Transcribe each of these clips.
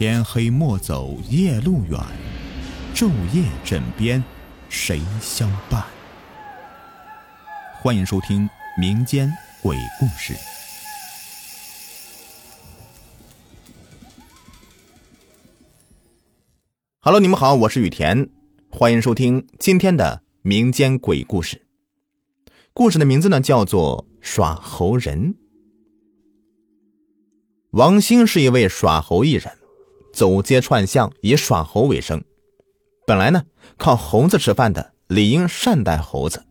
天黑莫走夜路远，昼夜枕边谁相伴？欢迎收听民间鬼故事。Hello，你们好，我是雨田，欢迎收听今天的民间鬼故事。故事的名字呢叫做《耍猴人》。王兴是一位耍猴艺人。走街串巷以耍猴为生，本来呢靠猴子吃饭的，理应善待猴子，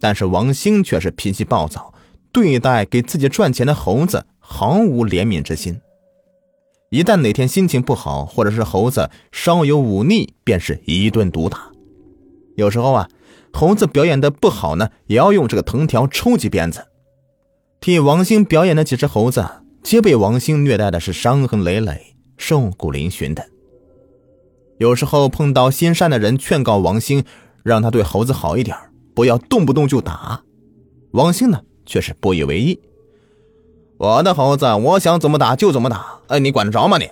但是王兴却是脾气暴躁，对待给自己赚钱的猴子毫无怜悯之心。一旦哪天心情不好，或者是猴子稍有忤逆，便是一顿毒打。有时候啊，猴子表演的不好呢，也要用这个藤条抽几鞭子。替王兴表演的几只猴子，皆被王兴虐待的是伤痕累累。瘦骨嶙峋的，有时候碰到心善的人劝告王兴，让他对猴子好一点，不要动不动就打。王兴呢，却是不以为意。我的猴子，我想怎么打就怎么打，哎，你管得着吗你？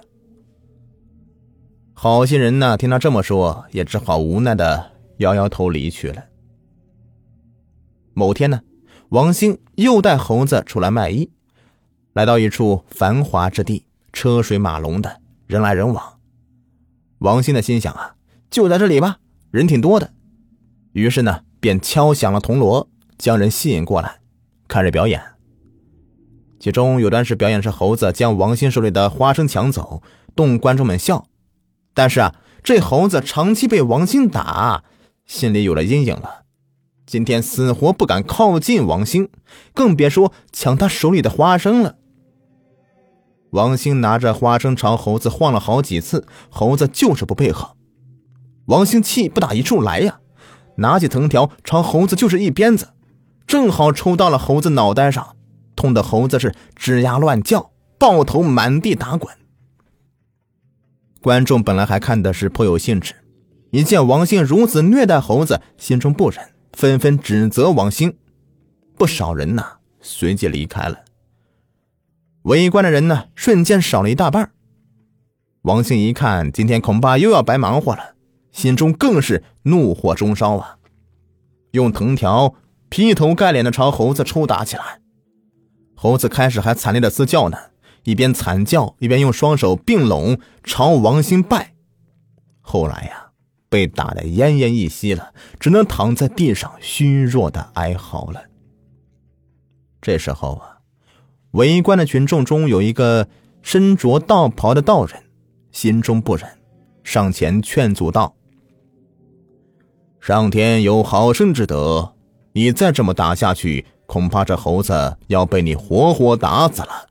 好心人呢，听他这么说，也只好无奈的摇摇头离去了。某天呢，王兴又带猴子出来卖艺，来到一处繁华之地。车水马龙的，人来人往。王兴的心想啊，就在这里吧，人挺多的。于是呢，便敲响了铜锣，将人吸引过来，看着表演。其中有段是表演是猴子将王鑫手里的花生抢走，逗观众们笑。但是啊，这猴子长期被王鑫打，心里有了阴影了。今天死活不敢靠近王兴，更别说抢他手里的花生了。王兴拿着花生朝猴子晃了好几次，猴子就是不配合。王兴气不打一处来呀，拿起藤条朝猴子就是一鞭子，正好抽到了猴子脑袋上，痛得猴子是吱呀乱叫，抱头满地打滚。观众本来还看的是颇有兴致，一见王兴如此虐待猴子，心中不忍，纷纷指责王兴。不少人呐，随即离开了。围观的人呢，瞬间少了一大半。王兴一看，今天恐怕又要白忙活了，心中更是怒火中烧啊！用藤条劈头盖脸的朝猴子抽打起来。猴子开始还惨烈的嘶叫呢，一边惨叫一边用双手并拢朝王兴拜。后来呀，被打得奄奄一息了，只能躺在地上虚弱的哀嚎了。这时候啊。围观的群众中有一个身着道袍的道人，心中不忍，上前劝阻道：“上天有好生之德，你再这么打下去，恐怕这猴子要被你活活打死了。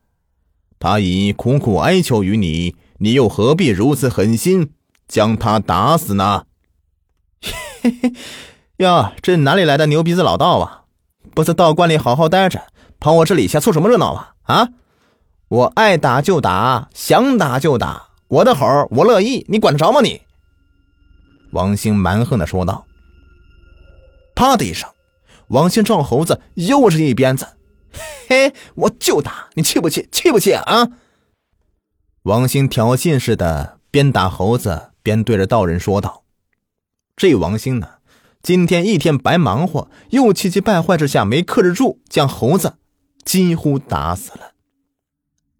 他已苦苦哀求于你，你又何必如此狠心将他打死呢？”嘿嘿，哟，这哪里来的牛鼻子老道啊？不在道观里好好待着。跑我这里下凑什么热闹啊？啊！我爱打就打，想打就打，我的猴我乐意，你管得着吗你？王兴蛮横的说道。啪的一声，王兴撞猴子又是一鞭子，嘿，我就打你，气不气？气不气啊？王兴挑衅似的边打猴子边对着道人说道：“这王兴呢，今天一天白忙活，又气急败坏之下没克制住，将猴子。”几乎打死了。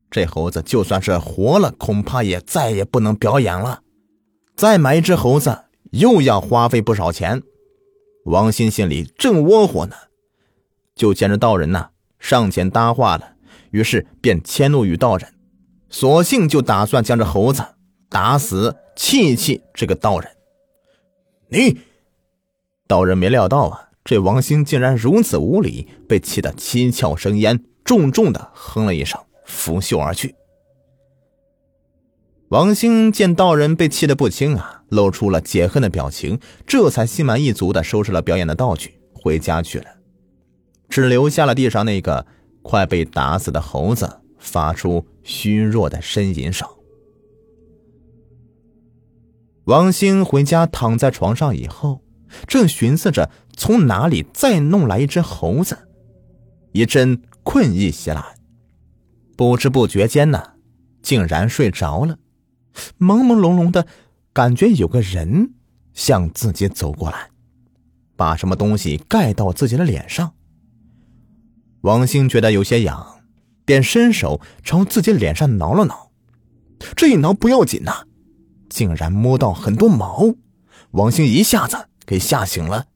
这猴子就算是活了，恐怕也再也不能表演了。再买一只猴子，又要花费不少钱。王鑫心里正窝火呢，就见着道人呐上前搭话了，于是便迁怒于道人，索性就打算将这猴子打死，气气这个道人。你，道人没料到啊。这王兴竟然如此无礼，被气得七窍生烟，重重的哼了一声，拂袖而去。王兴见道人被气得不轻啊，露出了解恨的表情，这才心满意足的收拾了表演的道具，回家去了，只留下了地上那个快被打死的猴子，发出虚弱的呻吟声。王兴回家躺在床上以后。正寻思着从哪里再弄来一只猴子，一阵困意袭来，不知不觉间呢，竟然睡着了。朦朦胧胧的感觉有个人向自己走过来，把什么东西盖到自己的脸上。王兴觉得有些痒，便伸手朝自己脸上挠了挠。这一挠不要紧呐，竟然摸到很多毛。王兴一下子给吓醒了，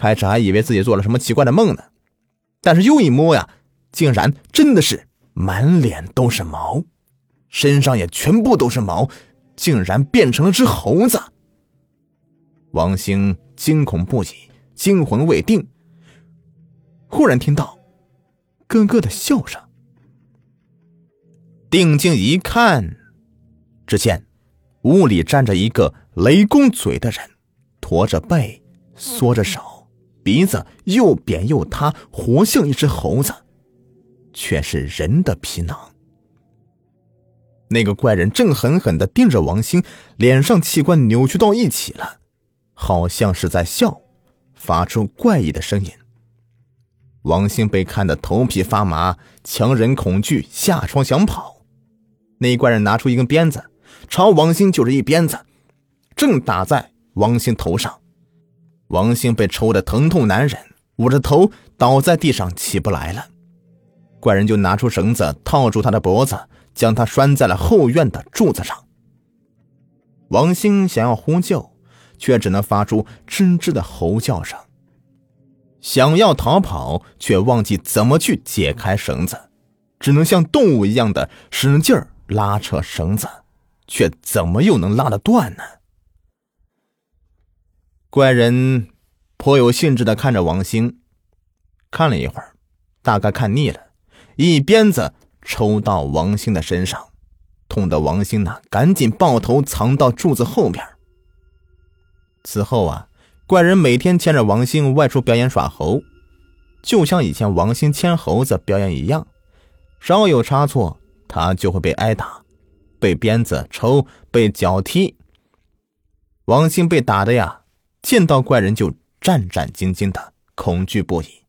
开始还以为自己做了什么奇怪的梦呢，但是又一摸呀，竟然真的是满脸都是毛，身上也全部都是毛，竟然变成了只猴子。王兴惊恐不已，惊魂未定，忽然听到咯咯的笑声，定睛一看，只见屋里站着一个。雷公嘴的人，驼着背，缩着手，鼻子又扁又塌，活像一只猴子，却是人的皮囊。那个怪人正狠狠的盯着王兴，脸上器官扭曲到一起了，好像是在笑，发出怪异的声音。王兴被看得头皮发麻，强忍恐惧下床想跑。那怪人拿出一根鞭子，朝王兴就是一鞭子。正打在王兴头上，王兴被抽得疼痛难忍，捂着头倒在地上起不来了。怪人就拿出绳子套住他的脖子，将他拴在了后院的柱子上。王兴想要呼救，却只能发出吱吱的吼叫声；想要逃跑，却忘记怎么去解开绳子，只能像动物一样的使劲拉扯绳子，却怎么又能拉得断呢？怪人颇有兴致的看着王兴，看了一会儿，大概看腻了，一鞭子抽到王兴的身上，痛得王兴呢赶紧抱头藏到柱子后边。此后啊，怪人每天牵着王兴外出表演耍猴，就像以前王兴牵猴子表演一样，稍有差错，他就会被挨打，被鞭子抽，被脚踢。王兴被打的呀。见到怪人就战战兢兢的，恐惧不已。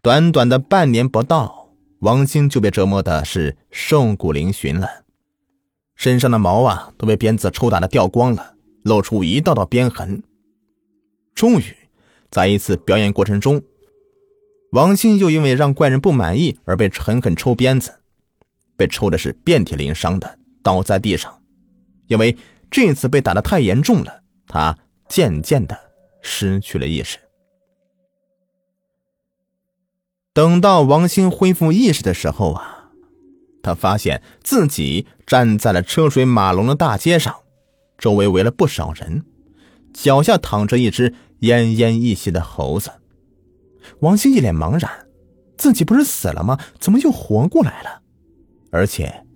短短的半年不到，王兴就被折磨的是瘦骨嶙峋了，身上的毛啊都被鞭子抽打的掉光了，露出一道道鞭痕。终于，在一次表演过程中，王兴又因为让怪人不满意而被狠狠抽鞭子，被抽的是遍体鳞伤的，倒在地上。因为这次被打的太严重了。他渐渐的失去了意识。等到王兴恢复意识的时候啊，他发现自己站在了车水马龙的大街上，周围围了不少人，脚下躺着一只奄奄一息的猴子。王兴一脸茫然，自己不是死了吗？怎么又活过来了？而且，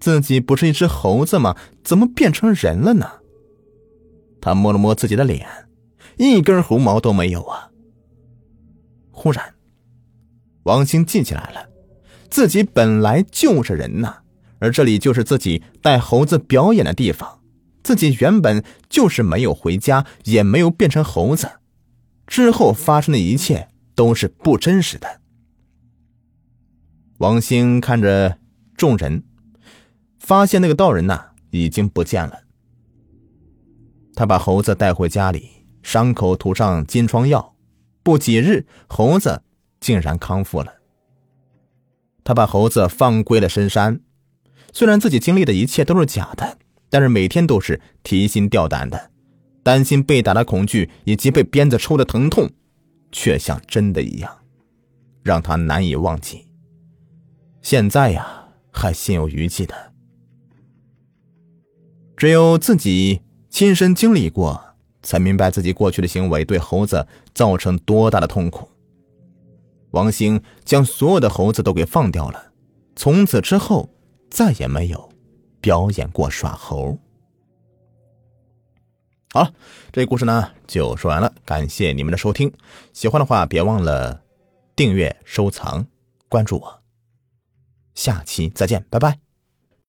自己不是一只猴子吗？怎么变成人了呢？他摸了摸自己的脸，一根猴毛都没有啊！忽然，王兴记起来了，自己本来就是人呐，而这里就是自己带猴子表演的地方，自己原本就是没有回家，也没有变成猴子，之后发生的一切都是不真实的。王兴看着众人，发现那个道人呐已经不见了。他把猴子带回家里，伤口涂上金疮药，不几日，猴子竟然康复了。他把猴子放归了深山，虽然自己经历的一切都是假的，但是每天都是提心吊胆的，担心被打的恐惧以及被鞭子抽的疼痛，却像真的一样，让他难以忘记。现在呀，还心有余悸的，只有自己。亲身经历过，才明白自己过去的行为对猴子造成多大的痛苦。王兴将所有的猴子都给放掉了，从此之后再也没有表演过耍猴。好了，这故事呢就说完了，感谢你们的收听，喜欢的话别忘了订阅、收藏、关注我，下期再见，拜拜。